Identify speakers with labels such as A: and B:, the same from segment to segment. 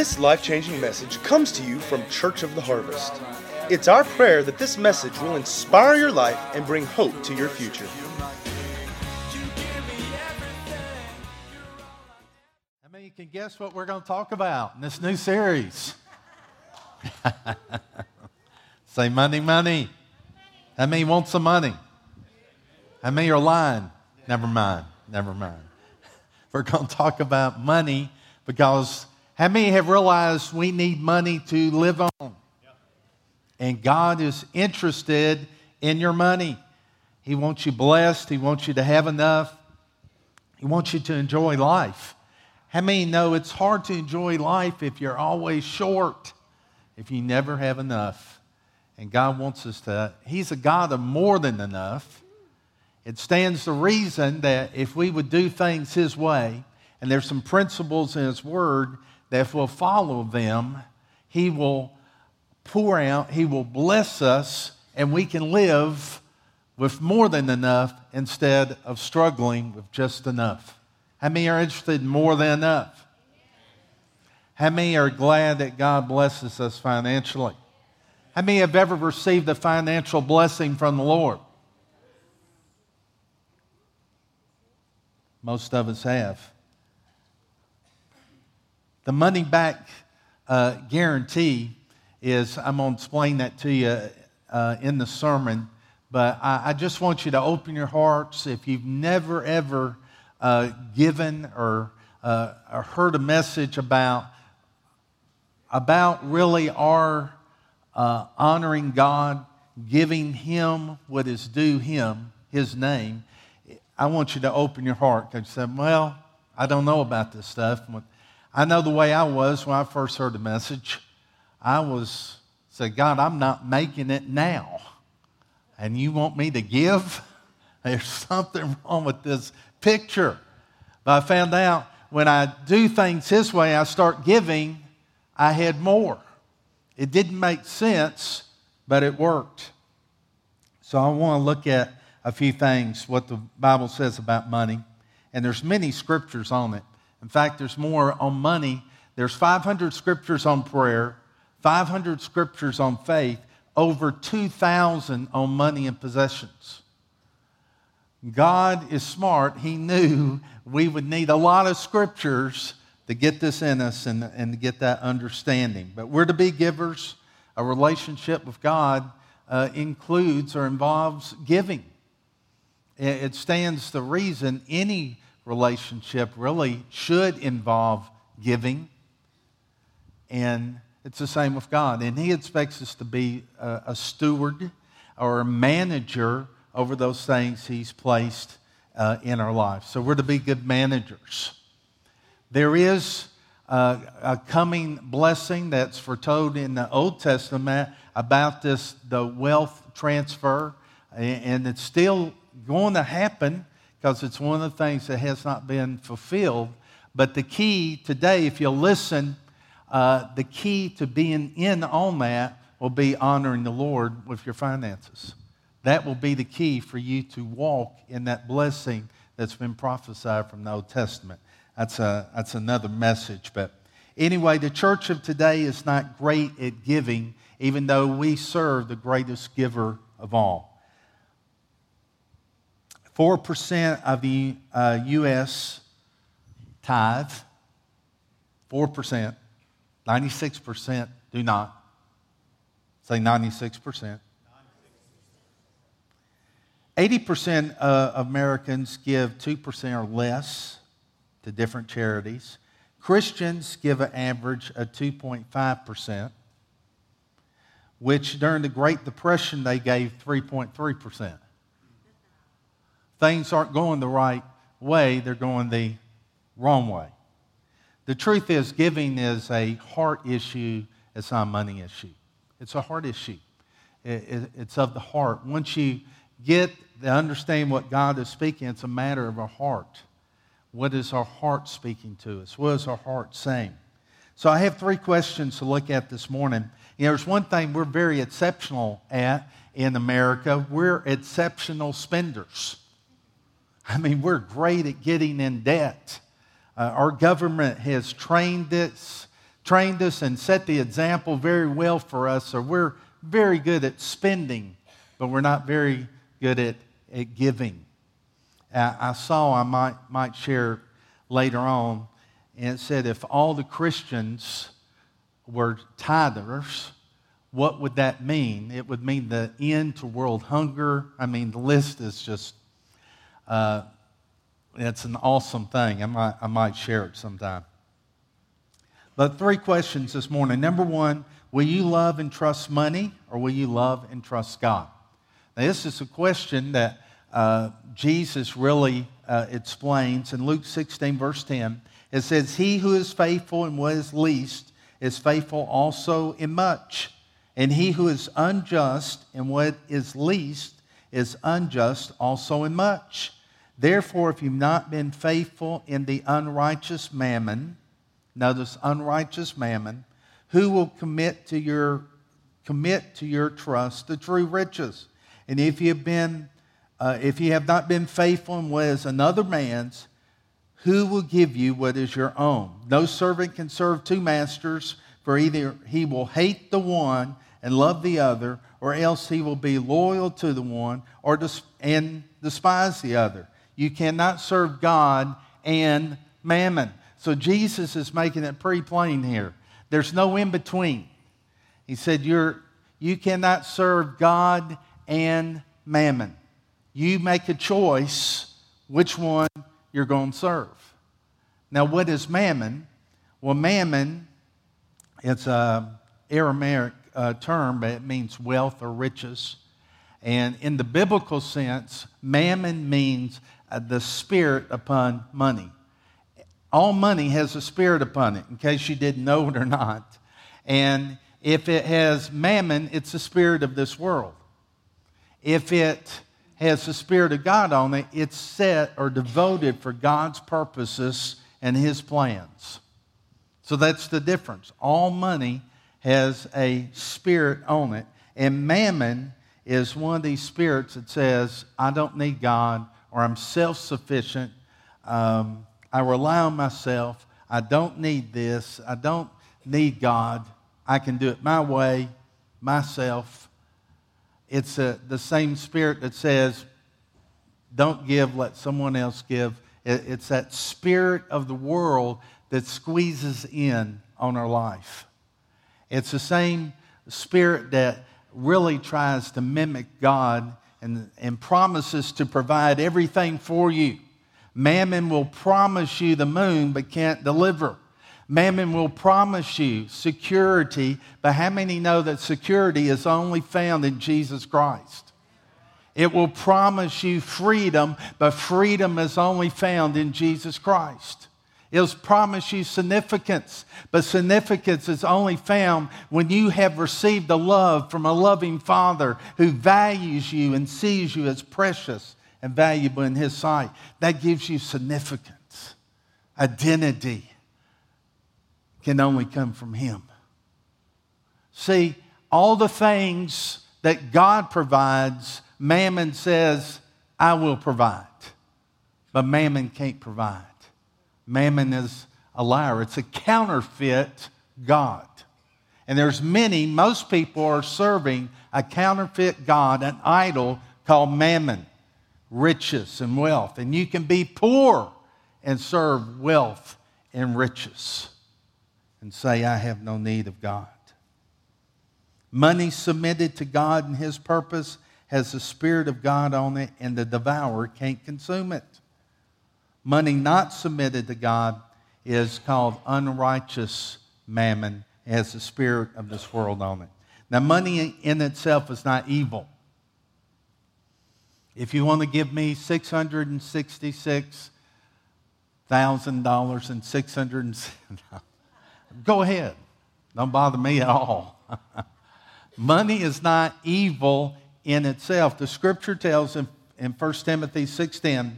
A: This life changing message comes to you from Church of the Harvest. It's our prayer that this message will inspire your life and bring hope to your future.
B: I mean, you can guess what we're going to talk about in this new series? Say money, money. How many want some money? How many are lying? Never mind, never mind. We're going to talk about money because how many have realized we need money to live on? And God is interested in your money. He wants you blessed, He wants you to have enough, He wants you to enjoy life. How many know it's hard to enjoy life if you're always short, if you never have enough? And God wants us to, He's a God of more than enough. It stands to reason that if we would do things His way, and there's some principles in His Word that if we'll follow them, He will pour out, He will bless us, and we can live with more than enough instead of struggling with just enough. How many are interested in more than enough? How many are glad that God blesses us financially? How many have ever received a financial blessing from the Lord? Most of us have. The money back uh, guarantee is, I'm going to explain that to you uh, in the sermon, but I, I, just want you to open your hearts. If you've never, ever uh, given or, uh, or heard a message about, about really our uh, honoring God, giving Him what is due Him, His name, I want you to open your heart. Because you said, well, I don't know about this stuff. I know the way I was when I first heard the message. I was said, God, I'm not making it now. And you want me to give? There's something wrong with this picture. But I found out when I do things His way, I start giving, I had more. It didn't make sense, but it worked. So I want to look at a few things, what the Bible says about money. And there's many scriptures on it. In fact, there's more on money. There's 500 scriptures on prayer, 500 scriptures on faith, over 2,000 on money and possessions. God is smart. He knew we would need a lot of scriptures to get this in us and, and to get that understanding. But we're to be givers. A relationship with God uh, includes or involves giving. It stands to reason any relationship really should involve giving. And it's the same with God. And He expects us to be a, a steward or a manager over those things He's placed uh, in our life. So we're to be good managers. There is a coming blessing that's foretold in the Old Testament about this, the wealth transfer, and it's still going to happen because it's one of the things that has not been fulfilled. But the key today, if you'll listen, uh, the key to being in on that will be honoring the Lord with your finances. That will be the key for you to walk in that blessing that's been prophesied from the Old Testament. That's, a, that's another message. But anyway, the church of today is not great at giving, even though we serve the greatest giver of all. 4% of the uh, U.S. tithe, 4%, 96% do not. Say 96%. 80% of Americans give 2% or less to different charities. Christians give an average of 2.5%, which during the Great Depression they gave 3.3% things aren't going the right way, they're going the wrong way. The truth is, giving is a heart issue, it's not a money issue. It's a heart issue. It's of the heart. Once you get to understand what God is speaking, it's a matter of our heart. What is our heart speaking to us? What is our heart saying? So I have three questions to look at this morning. You know, there's one thing we're very exceptional at in America. We're exceptional spenders. I mean, we're great at getting in debt. Uh, our government has trained us trained us and set the example very well for us. So we're very good at spending, but we're not very good at, at giving. Uh, I saw, I might, might share later on, and it said if all the Christians were tithers, what would that mean? It would mean the end to world hunger. I mean, the list is just, uh, it's an awesome thing. I might, I might share it sometime. But three questions this morning. Number one, will you love and trust money or will you love and trust God? Now, this is a question that uh, Jesus really uh, explains in Luke 16, verse 10. It says, He who is faithful in what is least is faithful also in much. And he who is unjust in what is least is unjust also in much. Therefore, if you've not been faithful in the unrighteous mammon, notice unrighteous mammon, who will commit to your commit to your trust the true riches? And if you have been uh, if you have not been faithful in what is another man's, who will give you what is your own? No servant can serve two masters, for either he will hate the one and love the other, or else he will be loyal to the one or and despise the other. You cannot serve God and mammon. So Jesus is making it pretty plain here. There's no in between. He said, You're, You cannot serve God and mammon. You make a choice which one you're going to serve. Now, what is mammon? Well, mammon, it's an Aramaic uh, term, but it means wealth or riches. And in the biblical sense, mammon means Uh, the spirit upon money. All money has a spirit upon it, in case you didn't know it or not. And if it has mammon, it's the spirit of this world. If it has the Spirit of God on it, it's set or devoted for God's purposes and His plans. So that's the difference. All money has a spirit on it, and mammon is one of these spirits that says, I don't need God, or I'm self sufficient, um, I rely on myself, I don't need this, I don't need God, I can do it my way, myself it's a, the same spirit that says, don't give, let someone else give. It, it's that spirit of the world that squeezes in on our life. It's the same spirit that really tries to mimic God and, and promises to provide everything for you. Mammon will promise you the moon but can't deliver. Mammon will promise you security, but how many know that security is only found in Jesus Christ? It will promise you freedom, but freedom is only found in Jesus Christ. It'll promise you significance, but significance is only found when you have received the love from a loving Father who values you and sees you as precious and valuable in His sight. That gives you significance, identity can only come from Him. See, all the things that God provides, Mammon says, I will provide. But Mammon can't provide. Mammon is a liar, it's a counterfeit God. And there's many, most people are serving a counterfeit God, an idol called mammon, riches and wealth. And you can be poor and serve wealth and riches and say, I have no need of God. Money submitted to God and His purpose has the Spirit of God on it, and the devourer can't consume it. Money not submitted to God is called unrighteous mammon, it has the Spirit of this world on it. Now, money in itself is not evil. If you want to give me $666,000 and 600 Go ahead. Don't bother me at all. Money is not evil in itself. The scripture tells in, in 1 Timothy 6.10,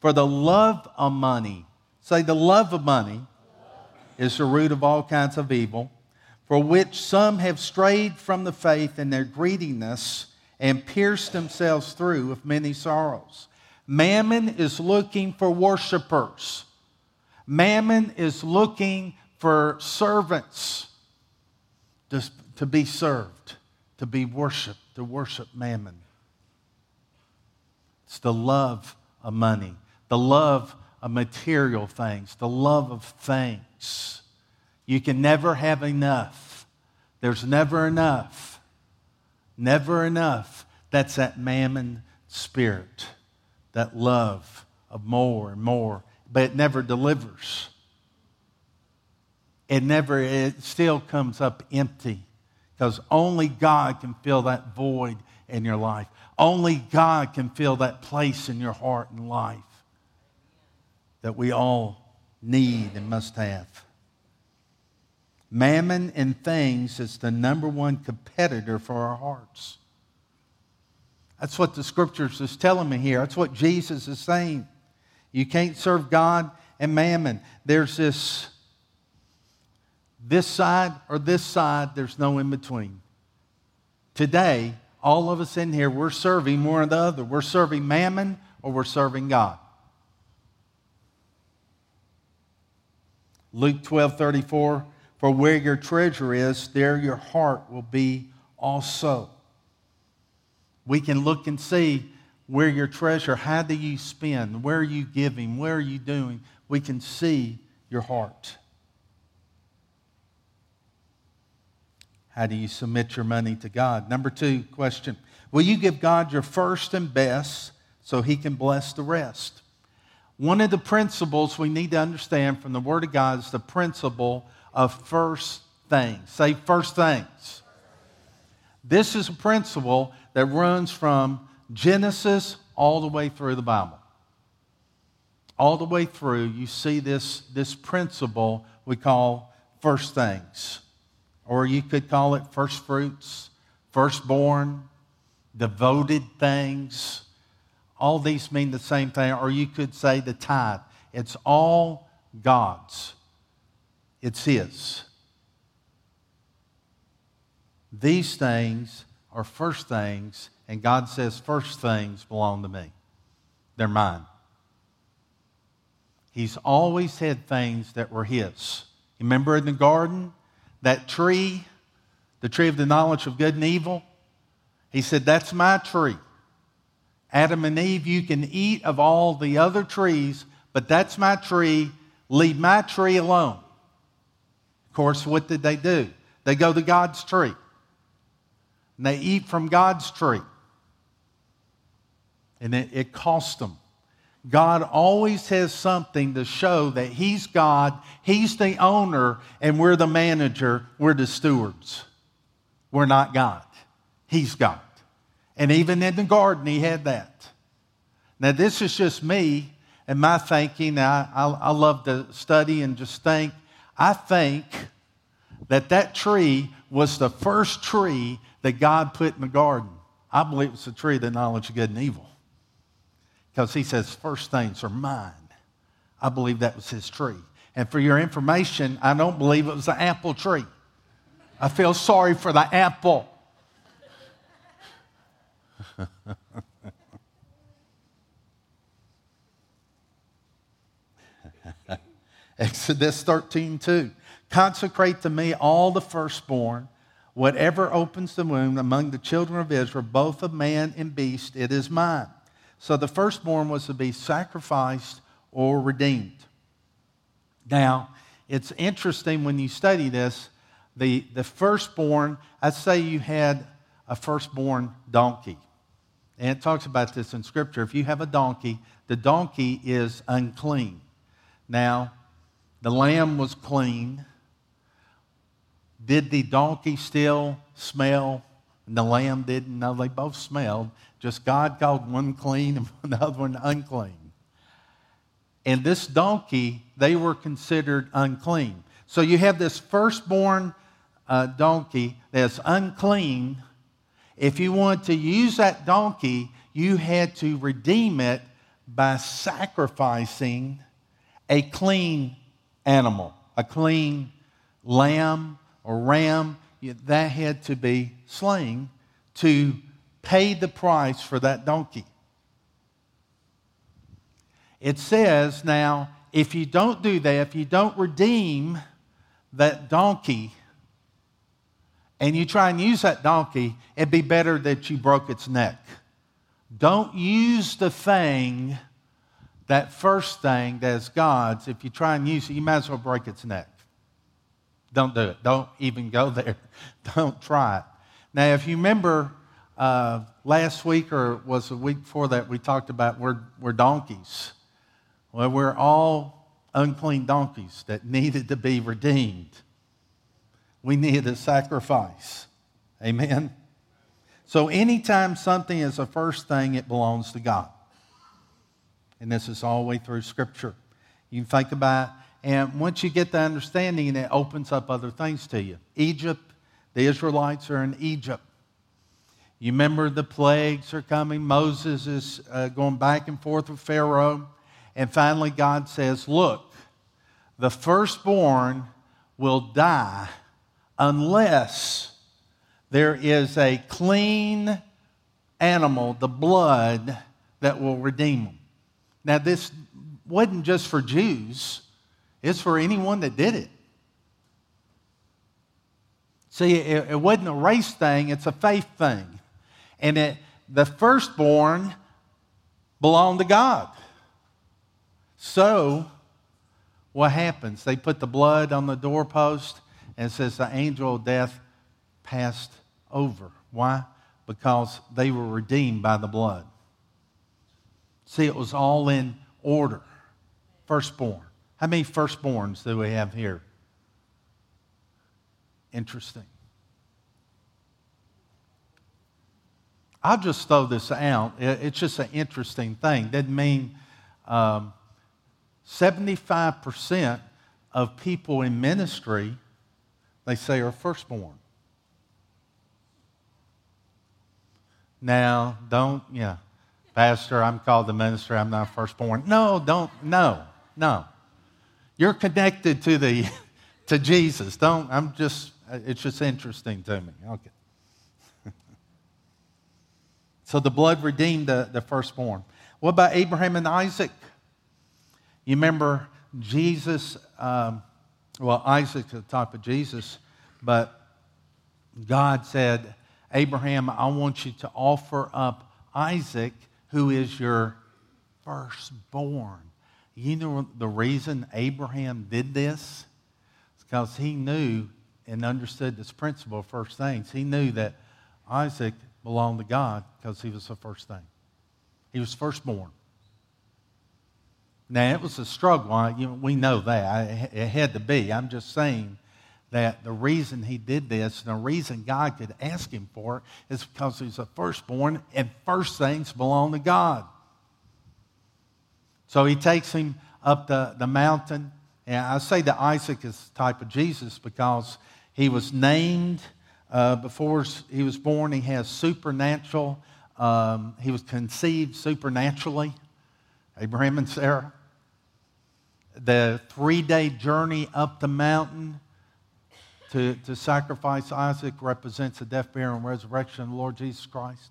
B: for the love of money, say the love of money is the root of all kinds of evil, for which some have strayed from the faith in their greediness and pierced themselves through with many sorrows. Mammon is looking for worshipers. Mammon is looking for servants to, be served, to be worshiped, to worship mammon. It's the love of money, the love of material things, the love of things. You can never have enough. There's never enough. Never enough. That's that mammon spirit, that love of more and more, but it never delivers. It never, it still comes up empty because only God can fill that void in your life. Only God can fill that place in your heart and life that we all need and must have. Mammon and things is the number one competitor for our hearts. That's what the scriptures is telling me here. That's what Jesus is saying. You can't serve God and mammon. There's this this side or this side, there's no in between. Today, all of us in here, we're serving one or the other. We're serving mammon or we're serving God. Luke 12 34, for where your treasure is, there your heart will be also. We can look and see where your treasure, how do you spend, where are you giving, where are you doing? We can see your heart. How do you submit your money to God? Number two question Will you give God your first and best so he can bless the rest? One of the principles we need to understand from the Word of God is the principle of first things. Say first things. This is a principle that runs from Genesis all the way through the Bible. All the way through, you see this, this principle we call first things or you could call it first fruits, firstborn, devoted things. All these mean the same thing, or you could say the tithe. It's all God's, it's His. These things are first things, and God says, first things belong to me. They're mine. He's always had things that were His. Remember in the garden? that tree, the tree of the knowledge of good and evil, he said, That's my tree. Adam and Eve, you can eat of all the other trees, but that's my tree. Leave my tree alone. Of course, what did they do? They go to God's tree. And they eat from God's tree. And it, it cost them. God always has something to show that He's God, He's the owner, and we're the manager, we're the stewards. We're not God. He's God. And even in the garden, He had that. Now, this is just me and my thinking. I, I, I love to study and just think. I think that that tree was the first tree that God put in the garden. I believe it's the tree of the knowledge of good and evil because he says, First things are mine. I believe that was his tree. And for your information, I don't believe it was an apple tree. I feel sorry for the apple. Exodus 13, 2. Consecrate to me all the firstborn, whatever opens the womb among the children of Israel, both of man and beast, it is mine. So the firstborn was to be sacrificed or redeemed. Now, it's interesting when you study this, the, the firstborn, I'd say you had a firstborn donkey. And it talks about this in Scripture. If you have a donkey, the donkey is unclean. Now, the lamb was clean. Did the donkey still smell? And the lamb didn't. No, they both smelled. Just God called one clean and the other one unclean. And this donkey, they were considered unclean. So you have this firstborn uh, donkey that's unclean. If you wanted to use that donkey, you had to redeem it by sacrificing a clean animal, a clean lamb or ram. That had to be slain to pay the price for that donkey. It says now, if you don't do that, if you don't redeem that donkey and you try and use that donkey, it'd be better that you broke its neck. Don't use the thing, that first thing that is God's. If you try and use it, you might as well break its neck. Don't do it. Don't even go there. Don't try it. Now, if you remember uh, last week or was the week before that, we talked about we're, we're donkeys. Well, we're all unclean donkeys that needed to be redeemed. We need a sacrifice. Amen. So, anytime something is the first thing, it belongs to God. And this is all the way through Scripture. You can think about it, and once you get the understanding, it opens up other things to you. Egypt, the Israelites are in Egypt. You remember the plagues are coming. Moses is uh, going back and forth with Pharaoh. And finally, God says, Look, the firstborn will die unless there is a clean animal, the blood, that will redeem them. Now, this wasn't just for Jews, it's for anyone that did it. See, it, it wasn't a race thing, it's a faith thing. And it, the firstborn belonged to God. So, what happens? They put the blood on the doorpost and says the angel of death passed over. Why? Because they were redeemed by the blood. See, it was all in order. Firstborn. How many firstborns do we have here? Interesting. I'll just throw this out. It's just an interesting thing. Doesn't mean um, 75% of people in ministry they say are firstborn. Now, don't, yeah, Pastor, I'm called the minister, I'm not firstborn. No, don't, no, no. You're connected to the to Jesus. Don't, I'm just, it's just interesting to me. Okay. so the blood redeemed the, the firstborn. What about Abraham and Isaac? You remember Jesus um, well, Isaac Isaac's the type of Jesus, but God said, Abraham, I want you to offer up Isaac, who is your firstborn. You know the reason Abraham did this? It's because he knew and understood this principle of first things. He knew that Isaac belonged to God because he was the first thing. He was firstborn. Now, it was a struggle. You know, we know that. It had to be. I'm just saying that the reason he did this and the reason God could ask him for it is because he's a firstborn and first things belong to God. So he takes him up the, the mountain. And I say that Isaac is the type of Jesus because he was named uh, before he was born. He has supernatural, um, he was conceived supernaturally. Abraham and Sarah the three day journey up the mountain to, to sacrifice Isaac represents the death, burial, and resurrection of the Lord Jesus Christ.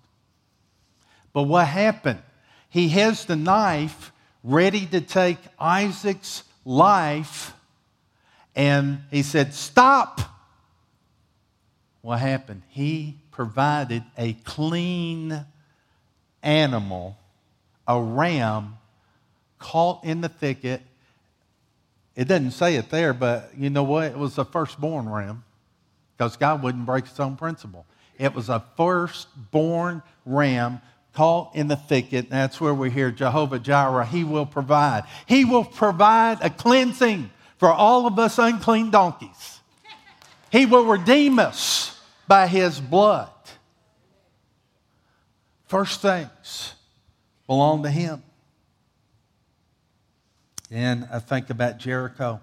B: But what happened? He has the knife ready to take Isaac's life, and he said, Stop! What happened? He provided a clean animal, a ram caught in the thicket it doesn't say it there, but you know what? It was a firstborn ram because God wouldn't break his own principle. It was a firstborn ram caught in the thicket. And That's where we hear Jehovah Jireh. He will provide. He will provide a cleansing for all of us unclean donkeys. He will redeem us by his blood. First things belong to him. And I think about Jericho.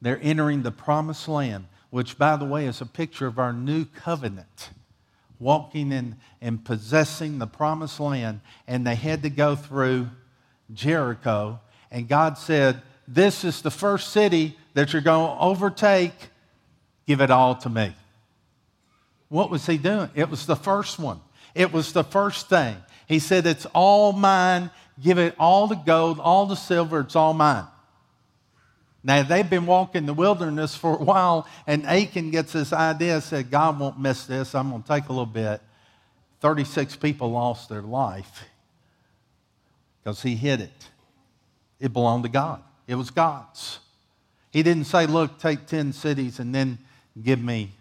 B: They're entering the promised land, which, by the way, is a picture of our new covenant, walking in and possessing the promised land. And they had to go through Jericho. And God said, This is the first city that you're going to overtake. Give it all to me. What was he doing? It was the first one, it was the first thing. He said, It's all mine. Give it all the gold, all the silver, it's all mine. Now, they've been walking the wilderness for a while, and Achan gets this idea, said, God won't miss this. I'm going to take a little bit. 36 people lost their life because he hid it. It belonged to God, it was God's. He didn't say, Look, take 10 cities and then give me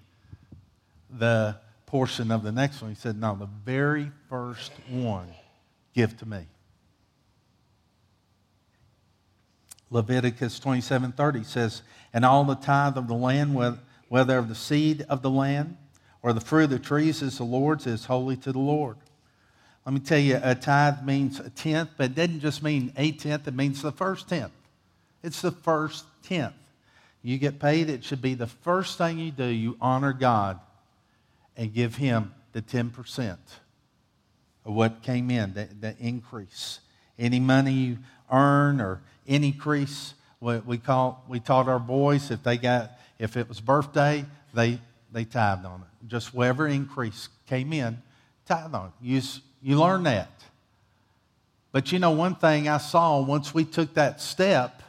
B: the portion of the next one. He said, No, the very first one, give to me. Leviticus 27:30 says, "And all the tithe of the land, whether of the seed of the land or the fruit of the trees, is the Lord's, is holy to the Lord." Let me tell you, a tithe means a tenth, but it doesn't just mean a tenth, it means the first tenth. It's the first tenth. You get paid, it should be the first thing you do. You honor God and give Him the 10% of what came in, the, the increase. Any money you earn or increase, we, we, call, we taught our boys if they got, if it was birthday, they, they tithed on it. Just whatever increase came in, tithe on it. You, you learn that. But you know, one thing I saw once we took that step,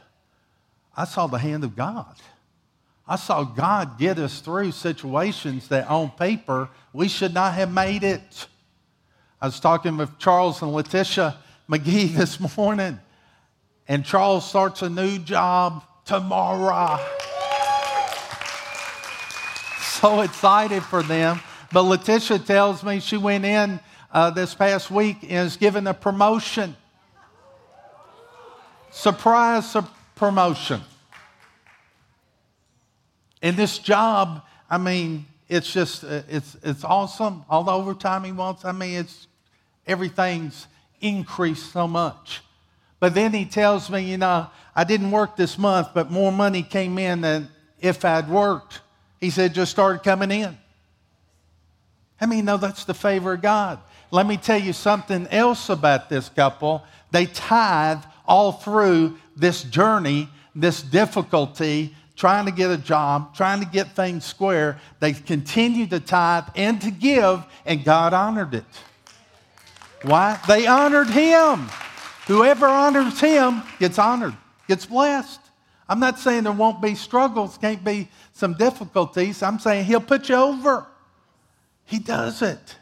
B: I saw the hand of God. I saw God get us through situations that on paper we should not have made it. I was talking with Charles and Letitia McGee this morning, and Charles starts a new job tomorrow. So excited for them. But Letitia tells me she went in uh, this past week and is given a promotion. Surprise promotion. And this job, I mean, it's just, uh, it's, it's awesome. All the overtime he wants, I mean, it's, everything's increased so much. But then he tells me, you know, I didn't work this month, but more money came in than if I'd worked. He said, just started coming in. I mean, no, that's the favor of God. Let me tell you something else about this couple. They tithe all through this journey, this difficulty, trying to get a job, trying to get things square. They continued to tithe and to give, and God honored it. Why? They honored Him. Whoever honors Him gets honored, gets blessed. I'm not saying there won't be struggles, can't be some difficulties. I'm saying He'll put you over. He does it.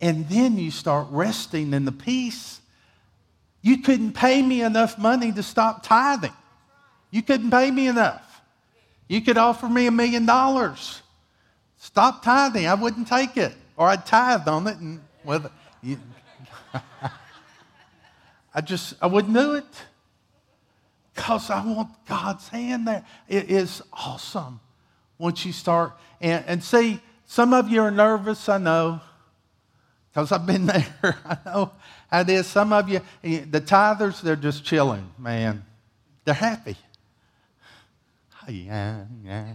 B: And then you start resting in the peace. You couldn't pay me enough money to stop tithing. You couldn't pay me enough. You could offer me a million dollars. Stop tithing. I wouldn't take it. Or I'd tithe on it and well, you, I just I wouldn't do it. Because I want God's hand there. It is awesome once you start and, and see, some of you are nervous, I know. Because I've been there. I know how it is. Some of you, eh, the tithers, they're just chilling, man. They're happy yeah, yeah.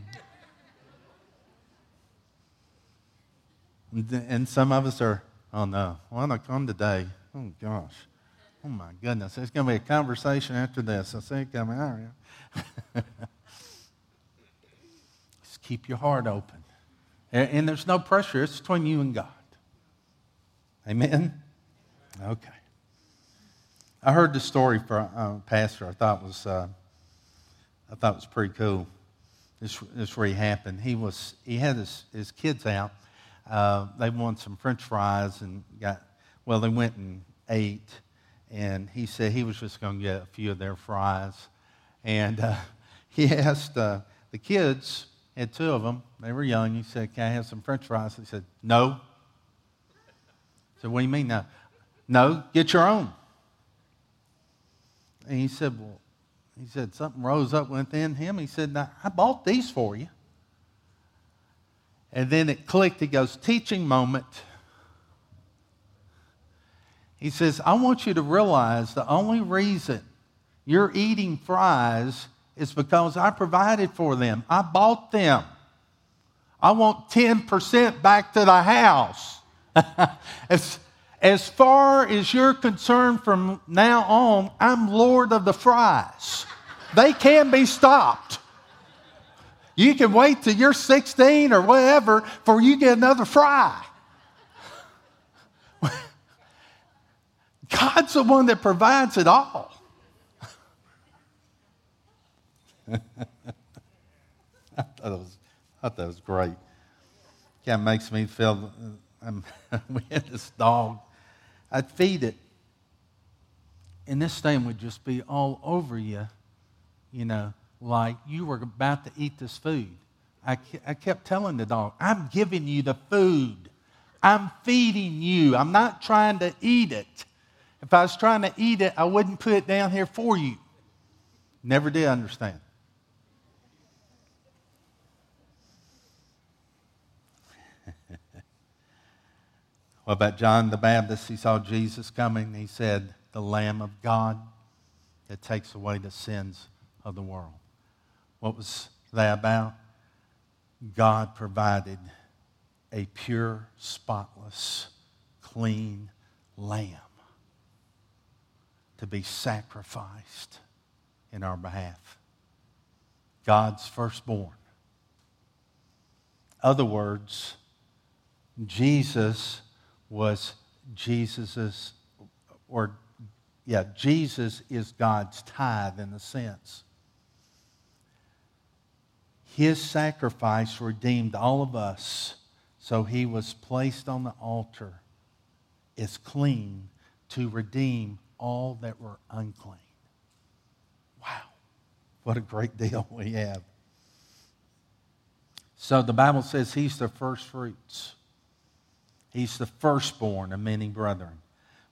B: And some of us are, oh no, why not come today? Oh gosh. Oh my goodness. There's going to be a conversation after this. I see it coming. All right. Just keep your heart open. And, and there's no pressure, it's between you and God. Amen? Okay. I heard the story from a pastor I thought was. Uh, I thought was pretty cool. This, this where he happened. He was he had his, his kids out. Uh, they wanted some French fries and got well. They went and ate, and he said he was just going to get a few of their fries. And uh, he asked uh, the kids, had two of them. They were young. He said, "Can I have some French fries?" He said, "No." I said, "What do you mean no?" No, get your own. And he said, "Well, he said, something rose up within him. He said, I bought these for you. And then it clicked. He goes, teaching moment. He says, I want you to realize the only reason you're eating fries is because I provided for them. I bought them. I want 10% back to the house. as, as far as you're concerned from now on, I'm Lord of the fries. They can be stopped. You can wait till you're 16 or whatever for you get another fry. God's the one that provides it all. I, thought it was, I thought that was great. Kind of makes me feel. Um, we had this dog. I'd feed it, and this thing would just be all over you, you know, like you were about to eat this food. I, I kept telling the dog, I'm giving you the food. I'm feeding you. I'm not trying to eat it. If I was trying to eat it, I wouldn't put it down here for you. Never did understand. what about John the Baptist? He saw Jesus coming. He said, The Lamb of God that takes away the sins of the world. What was that about? God provided a pure, spotless, clean lamb to be sacrificed in our behalf. God's firstborn. Other words, Jesus was Jesus's, or yeah, Jesus is God's tithe in a sense. His sacrifice redeemed all of us, so he was placed on the altar as clean to redeem all that were unclean. Wow, what a great deal we have. So the Bible says he's the first fruits. He's the firstborn of many brethren.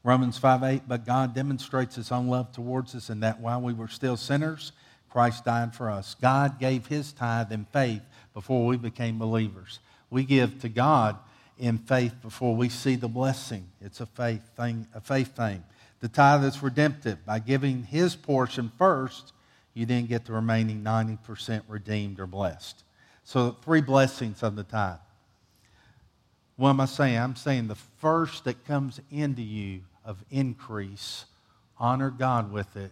B: Romans 5 8, but God demonstrates his own love towards us in that while we were still sinners, Christ died for us. God gave his tithe in faith before we became believers. We give to God in faith before we see the blessing. It's a faith thing, a faith thing. The tithe is redemptive. By giving his portion first, you then get the remaining 90% redeemed or blessed. So, three blessings of the tithe. What am I saying? I'm saying the first that comes into you of increase, honor God with it,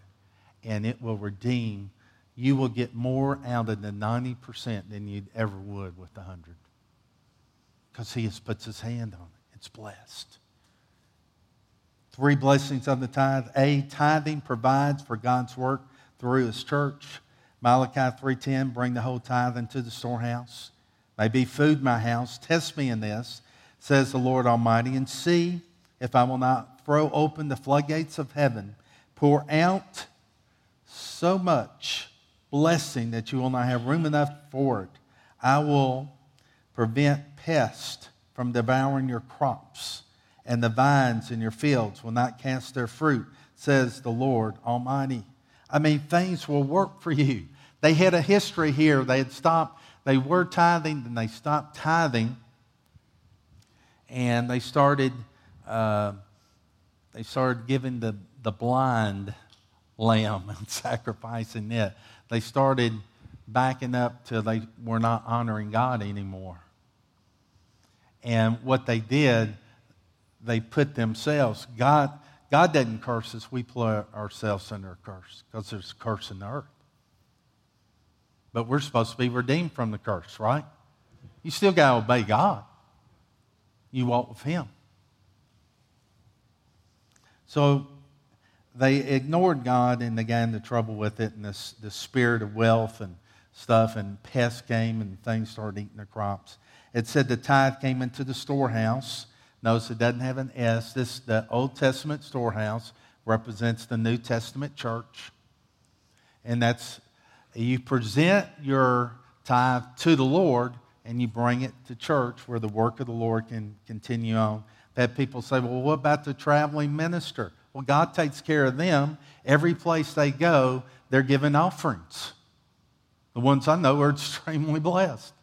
B: and it will redeem you will get more out of the 90% than you ever would with the 100. Because he has puts his hand on it. It's blessed. Three blessings of the tithe. A, tithing provides for God's work through his church. Malachi 3.10, bring the whole tithe into the storehouse. May be food my house. Test me in this, says the Lord Almighty, and see if I will not throw open the floodgates of heaven, pour out so much blessing that you will not have room enough for it. I will prevent pests from devouring your crops, and the vines in your fields will not cast their fruit, says the Lord Almighty. I mean, things will work for you. They had a history here. They had stopped, they were tithing, and they stopped tithing, and they started, uh, they started giving the, the blind lamb and sacrificing it they started backing up till they were not honoring God anymore. And what they did, they put themselves, God, God doesn't curse us, we put ourselves under a curse because there's a curse in the earth. But we're supposed to be redeemed from the curse, right? You still got to obey God. You walk with Him. So they ignored God and they got into trouble with it, and this, this spirit of wealth and stuff, and pests came and things started eating their crops. It said the tithe came into the storehouse. Notice it doesn't have an S. This the Old Testament storehouse represents the New Testament church. And that's you present your tithe to the Lord and you bring it to church where the work of the Lord can continue on. I've had people say, Well, what about the traveling minister? Well, God takes care of them. Every place they go, they're giving offerings. The ones I know are extremely blessed.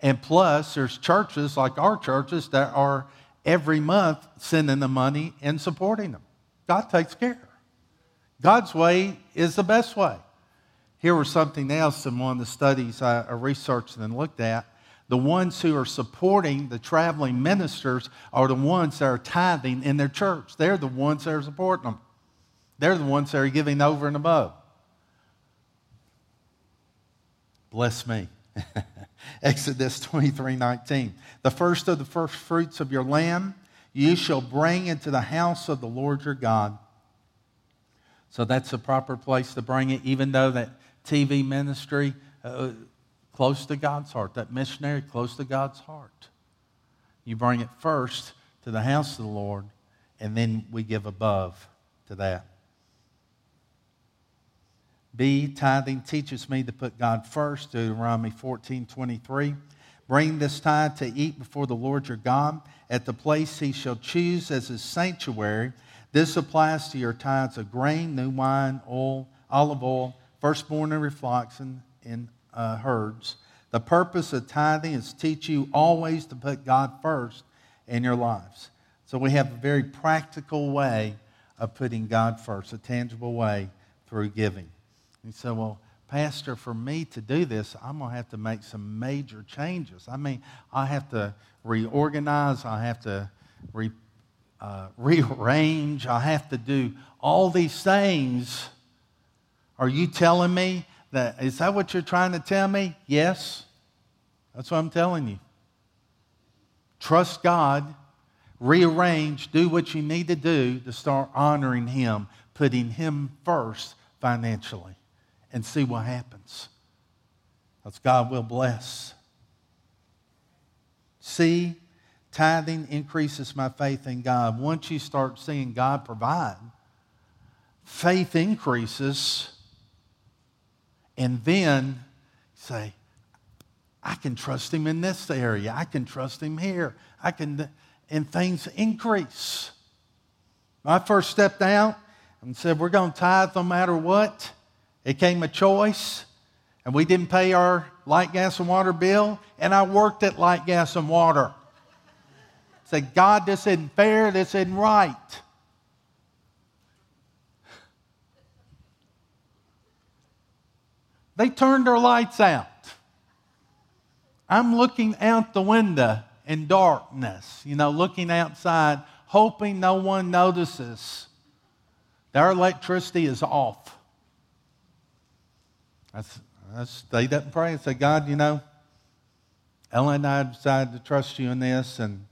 B: And plus, there's churches like our churches that are every month sending the money and supporting them. God takes care. God's way is the best way. Here was something else in one of the studies I researched and looked at the ones who are supporting the traveling ministers are the ones that are tithing in their church. They're the ones that are supporting them. They're the ones that are giving over and above. Bless me. Exodus 23 19. The first of the first fruits of your land you shall bring into the house of the Lord your God. So that's the proper place to bring it, even though that TV ministry uh, close to God's heart, that missionary close to God's heart. You bring it first to the house of the Lord, and then we give above to that. B, tithing teaches me to put God first, Deuteronomy 14 23. Bring this tithe to eat before the Lord your God at the place he shall choose as his sanctuary. This applies to your tithes of grain, new wine, oil, olive oil, firstborn and flocks and, and uh, herds. The purpose of tithing is to teach you always to put God first in your lives. So we have a very practical way of putting God first, a tangible way through giving. You said, well, Pastor, for me to do this, I'm going to have to make some major changes. I mean, I have to reorganize, I have to re, uh, rearrange, I have to do all these things. Are you telling me that, is that what you're trying to tell me? Yes. That's what I'm telling you. Trust God, rearrange, do what you need to do to start honoring Him, putting Him first financially and see what happens. Because God will bless. See, tithing increases my faith in God. Once you start seeing God provide, faith increases, and then say, I can trust him in this area. I can trust him here. I can, and things increase. I first stepped out and said, We're going to tithe no matter what. It came a choice, and we didn't pay our light, gas, and water bill, and I worked at light, gas, and water. Said, God, this isn't fair, this isn't right. They turned their lights out. I'm looking out the window in darkness, you know, looking outside, hoping no one notices. Their electricity is off. I, I stayed up and prayed and said, God, you know, Ellen and I decided to trust you in this, and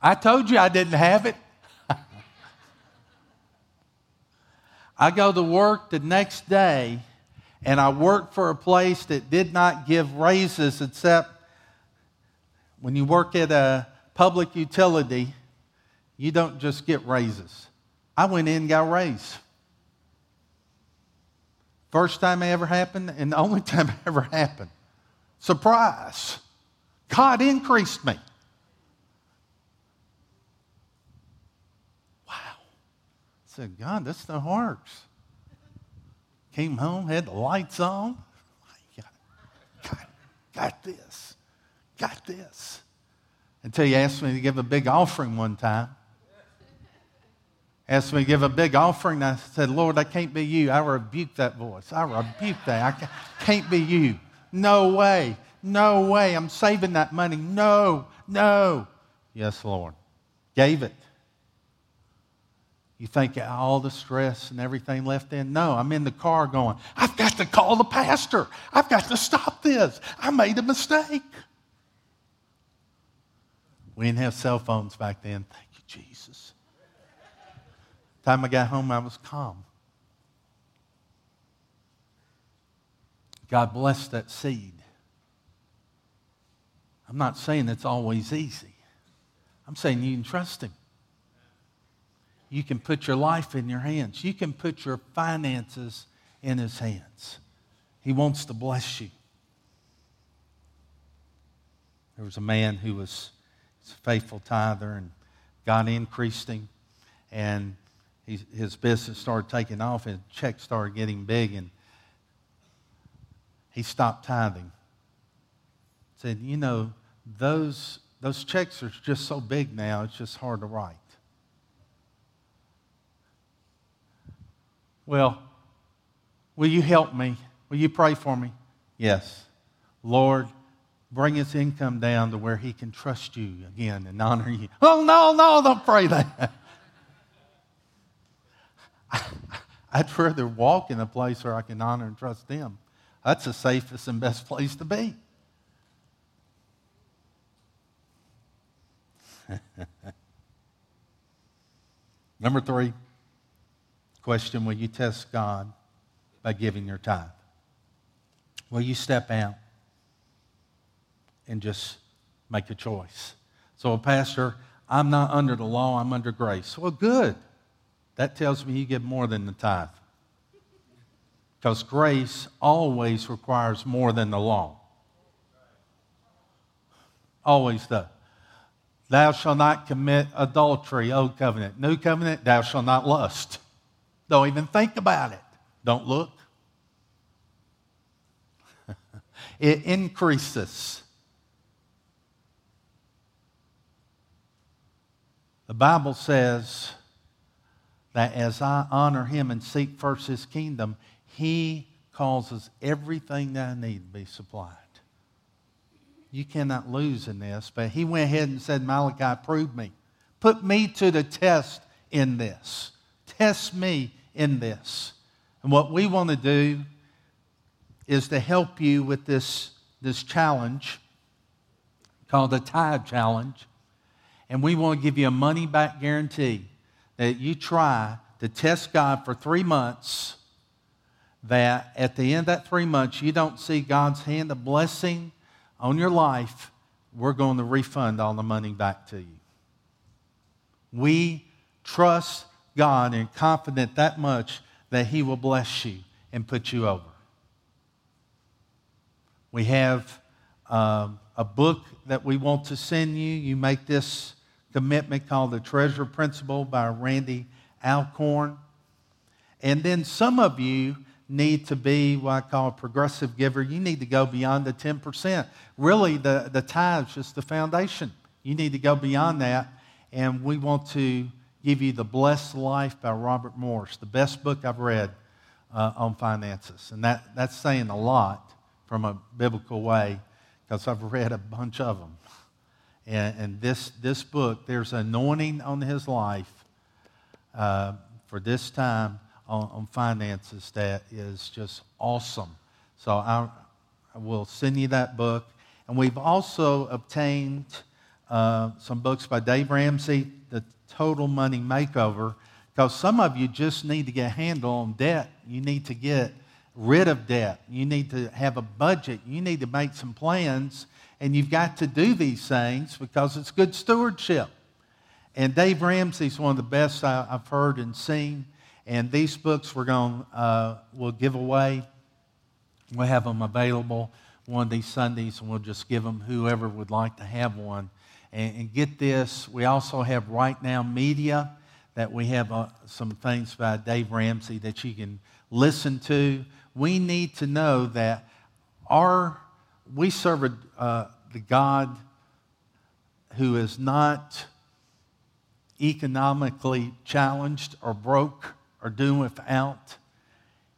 B: I told you I didn't have it. I go to work the next day, and I work for a place that did not give raises except when you work at a public utility, you don't just get raises. I went in and got raise. First time it ever happened, and the only time it ever happened. Surprise. God increased me. Wow. I said, God, this still works. Came home, had the lights on. Got, got, got this. Got this. Until you asked me to give a big offering one time asked me to give a big offering. I said, Lord, I can't be you. I rebuke that voice. I rebuke that. I can't be you. No way. No way. I'm saving that money. No, no. Yes, Lord. Gave it. You think all the stress and everything left in? No, I'm in the car going, I've got to call the pastor. I've got to stop this. I made a mistake. We didn't have cell phones back then. Thank you, Jesus. Time I got home, I was calm. God blessed that seed. I'm not saying it's always easy. I'm saying you can trust Him. You can put your life in your hands. You can put your finances in His hands. He wants to bless you. There was a man who was a faithful tither, and God increased him. And he, his business started taking off and checks started getting big and he stopped tithing. Said, you know, those, those checks are just so big now, it's just hard to write. Well, will you help me? Will you pray for me? Yes. Lord, bring his income down to where he can trust you again and honor you. Oh, no, no, don't pray that. I'd rather walk in a place where I can honor and trust Him. That's the safest and best place to be. Number three question Will you test God by giving your tithe? Will you step out and just make a choice? So, Pastor, I'm not under the law, I'm under grace. Well, good. That tells me you give more than the tithe. Because grace always requires more than the law. Always does. Thou shalt not commit adultery, old covenant. New covenant, thou shalt not lust. Don't even think about it. Don't look. it increases. The Bible says that as I honor him and seek first his kingdom, he causes everything that I need to be supplied. You cannot lose in this, but he went ahead and said, Malachi, prove me. Put me to the test in this. Test me in this. And what we want to do is to help you with this, this challenge called the Tithe Challenge. And we want to give you a money back guarantee that you try to test God for three months. That at the end of that three months, you don't see God's hand of blessing on your life, we're going to refund all the money back to you. We trust God and confident that much that He will bless you and put you over. We have um, a book that we want to send you. You make this commitment called The Treasure Principle by Randy Alcorn. And then some of you need to be what I call a progressive giver. You need to go beyond the 10%. Really, the, the tithe is just the foundation. You need to go beyond that. And we want to give you The Blessed Life by Robert Morris, the best book I've read uh, on finances. And that, that's saying a lot from a biblical way because I've read a bunch of them. And, and this, this book, there's anointing on his life uh, for this time on, on finances that is just awesome. So I, I, will send you that book. And we've also obtained uh, some books by Dave Ramsey, The Total Money Makeover, because some of you just need to get a handle on debt. You need to get rid of debt. You need to have a budget. You need to make some plans. And you've got to do these things because it's good stewardship. And Dave Ramsey's one of the best I've heard and seen. And these books we're going uh, we'll give away. We'll have them available one of these Sundays, and we'll just give them whoever would like to have one. And, and get this, we also have right now media that we have uh, some things by Dave Ramsey that you can listen to. We need to know that our we serve a, uh, the God who is not economically challenged or broke or doing without.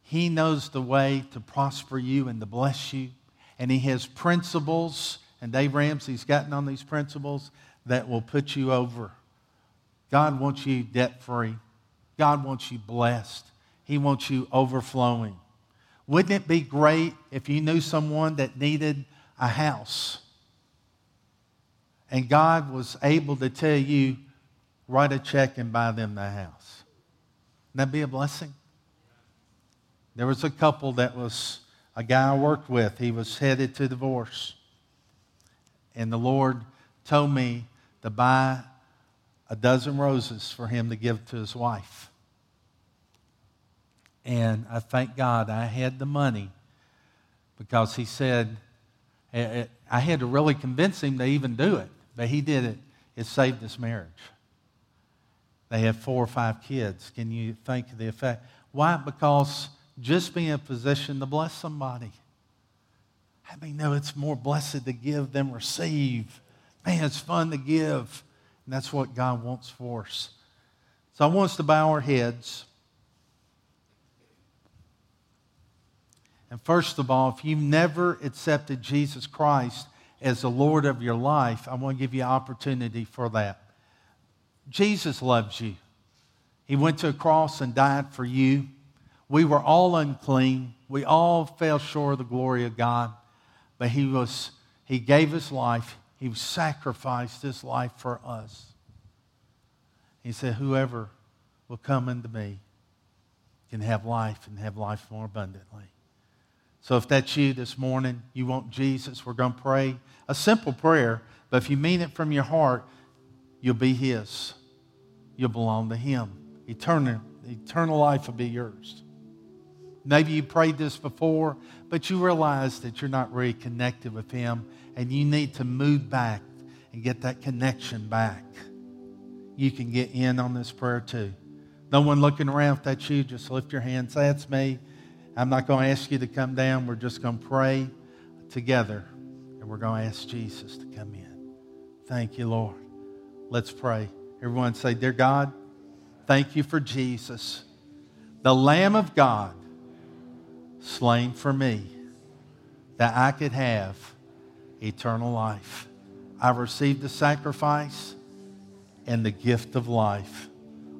B: He knows the way to prosper you and to bless you. And He has principles, and Dave Ramsey's gotten on these principles that will put you over. God wants you debt free, God wants you blessed, He wants you overflowing. Wouldn't it be great if you knew someone that needed a house? And God was able to tell you, write a check and buy them the house that be a blessing? There was a couple that was a guy I worked with. He was headed to divorce. And the Lord told me to buy a dozen roses for him to give to his wife. And I thank God I had the money because he said, eh, eh, I had to really convince him to even do it, but he did it. It saved his marriage. They have four or five kids. Can you think of the effect? Why? Because just being in a position to bless somebody. I mean, no, it's more blessed to give than receive? Man, it's fun to give. And that's what God wants for us. So I want us to bow our heads. And first of all, if you've never accepted Jesus Christ as the Lord of your life, I want to give you an opportunity for that. Jesus loves you. He went to a cross and died for you. We were all unclean. We all fell short of the glory of God. But he, was, he gave his life. He sacrificed his life for us. He said, Whoever will come unto me can have life and have life more abundantly. So if that's you this morning, you want Jesus, we're going to pray a simple prayer, but if you mean it from your heart, you'll be His. You'll belong to Him. Eternal, eternal life will be yours. Maybe you prayed this before, but you realize that you're not really connected with Him and you need to move back and get that connection back. You can get in on this prayer too. No one looking around if that's you, just lift your hand. Say, That's me. I'm not going to ask you to come down. We're just going to pray together and we're going to ask Jesus to come in. Thank you, Lord. Let's pray. Everyone say, Dear God, thank you for Jesus, the Lamb of God, slain for me, that I could have eternal life. I received the sacrifice and the gift of life.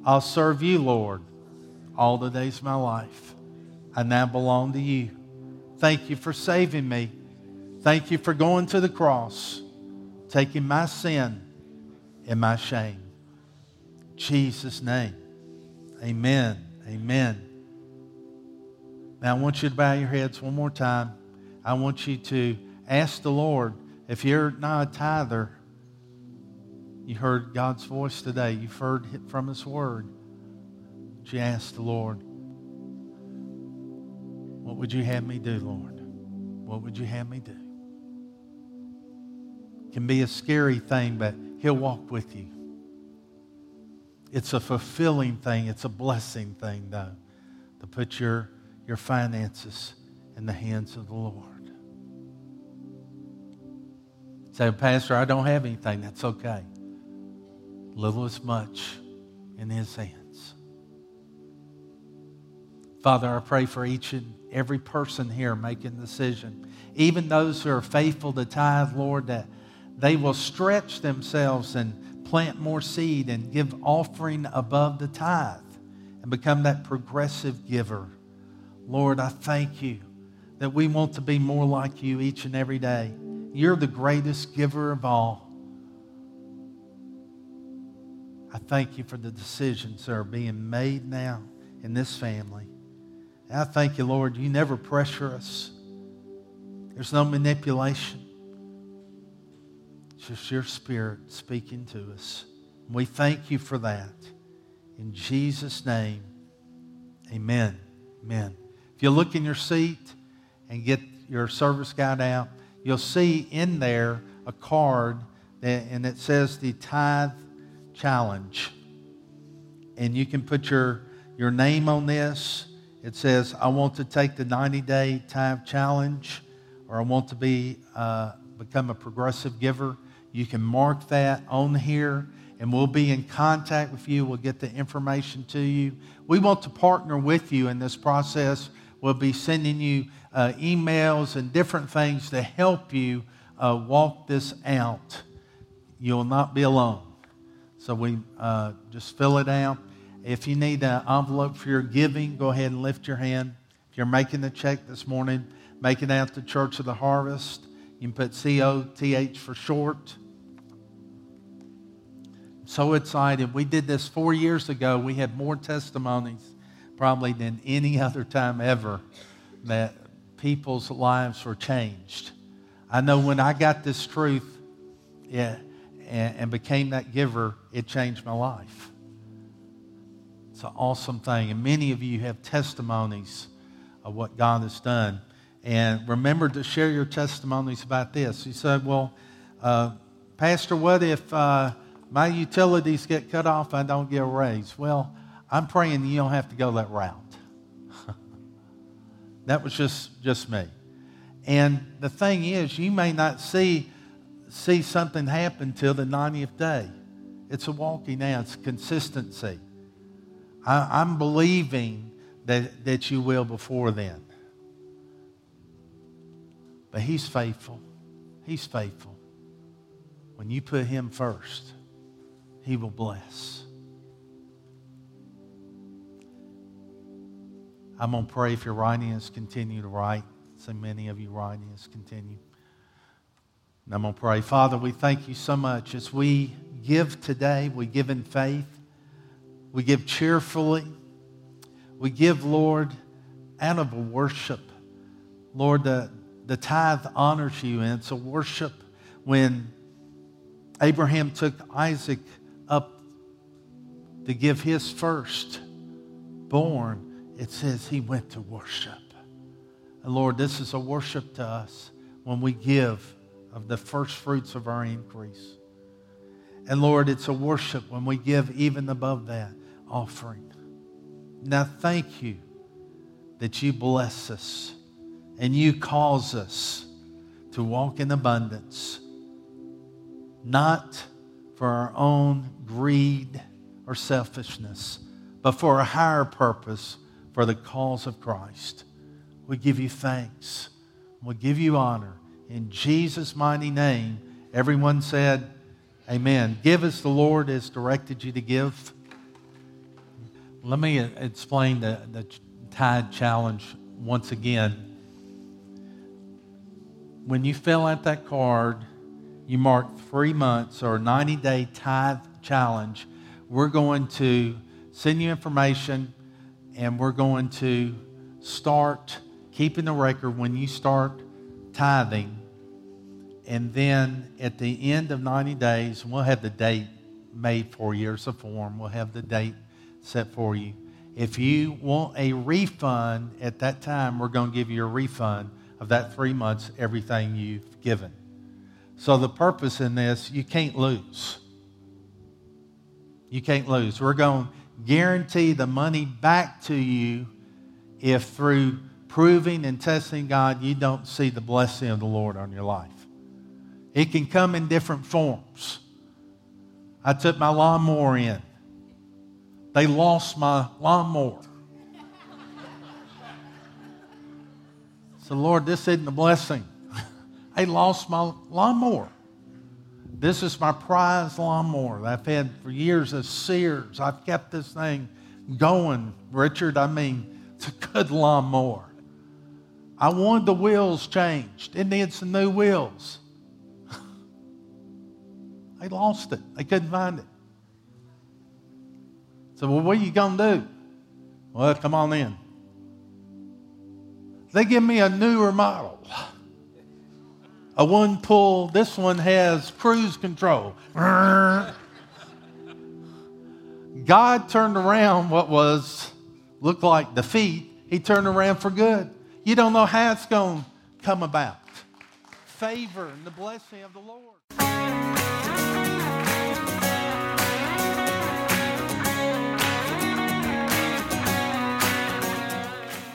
B: I'll serve you, Lord, all the days of my life. I now belong to you. Thank you for saving me. Thank you for going to the cross, taking my sin and my shame. Jesus' name. Amen. Amen. Now, I want you to bow your heads one more time. I want you to ask the Lord if you're not a tither, you heard God's voice today, you've heard it from His Word. Would you ask the Lord, what would you have me do, Lord? What would you have me do? It can be a scary thing, but He'll walk with you. It's a fulfilling thing, it's a blessing thing, though, to put your, your finances in the hands of the Lord. Say, Pastor, I don't have anything. That's okay. Little as much in His hands. Father, I pray for each and every person here making decision, even those who are faithful to tithe, Lord, that they will stretch themselves and plant more seed and give offering above the tithe and become that progressive giver. Lord, I thank you that we want to be more like you each and every day. You're the greatest giver of all. I thank you for the decisions that are being made now in this family. And I thank you, Lord, you never pressure us. There's no manipulation. It's just your spirit speaking to us. And we thank you for that. In Jesus' name, amen. Amen. If you look in your seat and get your service guide out, you'll see in there a card that, and it says the tithe challenge. And you can put your, your name on this it says, I want to take the 90 day tithe challenge, or I want to be, uh, become a progressive giver. You can mark that on here, and we'll be in contact with you. We'll get the information to you. We want to partner with you in this process. We'll be sending you uh, emails and different things to help you uh, walk this out. You'll not be alone. So we uh, just fill it out. If you need an envelope for your giving, go ahead and lift your hand. If you're making the check this morning, make it out to Church of the Harvest. You can put C O T H for short. So excited. We did this four years ago. We had more testimonies probably than any other time ever that people's lives were changed. I know when I got this truth and, and became that giver, it changed my life. It's an awesome thing. And many of you have testimonies of what God has done. And remember to share your testimonies about this. You said, well, uh, Pastor, what if uh, my utilities get cut off? I don't get a raise. Well, I'm praying you don't have to go that route. that was just, just me. And the thing is, you may not see, see something happen till the 90th day. It's a walking now, it's consistency. I, am believing that, that you will before then. But He's faithful. He's faithful. When you put Him first, He will bless. I'm going to pray if your writing continue to write. So many of you writing continue. And I'm going to pray. Father, we thank you so much as we give today, we give in faith. We give cheerfully. We give, Lord, out of a worship Lord, the, the tithe honors you, and it's a worship when Abraham took Isaac up to give his first born, it says he went to worship. And Lord, this is a worship to us when we give of the first fruits of our increase. And Lord, it's a worship when we give even above that offering. Now, thank you that you bless us and you cause us to walk in abundance, not for our own greed or selfishness, but for a higher purpose for the cause of Christ. We give you thanks. We give you honor. In Jesus' mighty name, everyone said, Amen. Give as the Lord has directed you to give. Let me explain the, the tithe challenge once again. When you fill out that card, you mark three months or 90 day tithe challenge. We're going to send you information and we're going to start keeping the record when you start tithing and then at the end of 90 days, we'll have the date made for you. There's a form. We'll have the date set for you. If you want a refund at that time, we're going to give you a refund of that three months, everything you've given. So the purpose in this, you can't lose. You can't lose. We're going to guarantee the money back to you if through proving and testing God, you don't see the blessing of the Lord on your life. It can come in different forms. I took my lawnmower in. They lost my lawnmower. So, Lord, this isn't a blessing. I lost my lawnmower. This is my prized lawnmower that I've had for years as Sears. I've kept this thing going. Richard, I mean, it's a good lawnmower. I wanted the wheels changed. It needs some new wheels. I lost it. I couldn't find it. So, well, what are you going to do? Well, come on in. They give me a newer model. A one pull, this one has cruise control. God turned around what was looked like defeat. He turned around for good. You don't know how it's going to come about. Favor and the blessing of the Lord.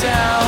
A: down